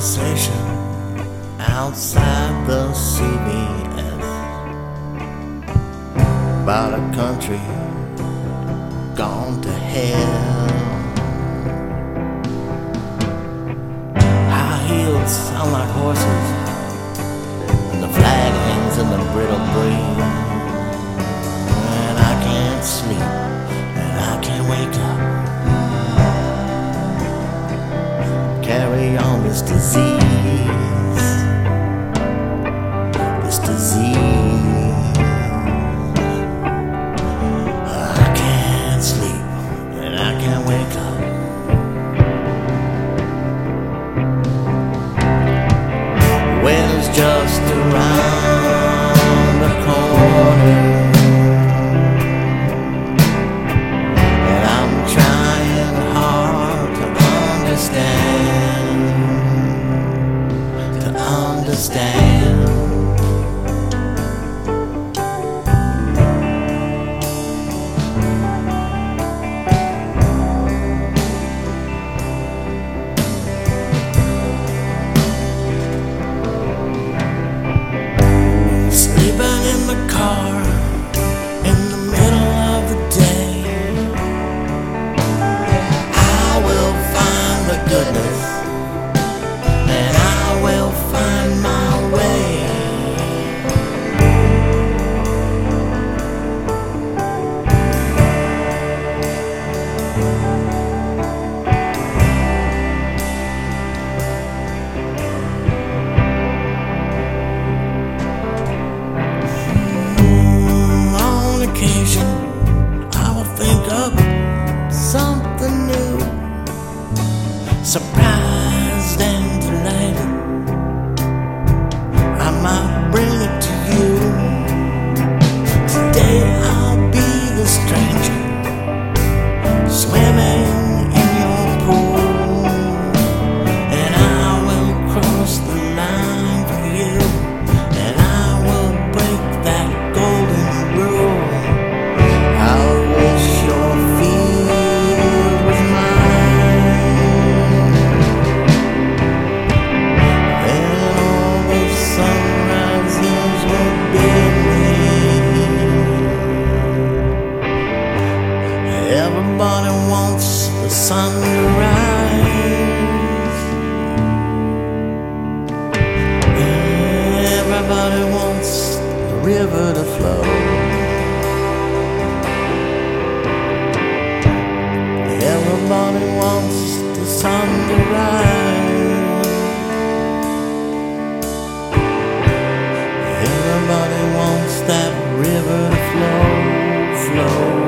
conversation outside the CVS about a country gone to hell. High heels sound like horses, and the flag hangs in the brittle breeze. And I can't sleep, and I can't wake up. This disease, this disease. Goodness Surprised and sunrise. Everybody wants the river to flow. Everybody wants the sun to rise. Everybody wants that river to flow, flow.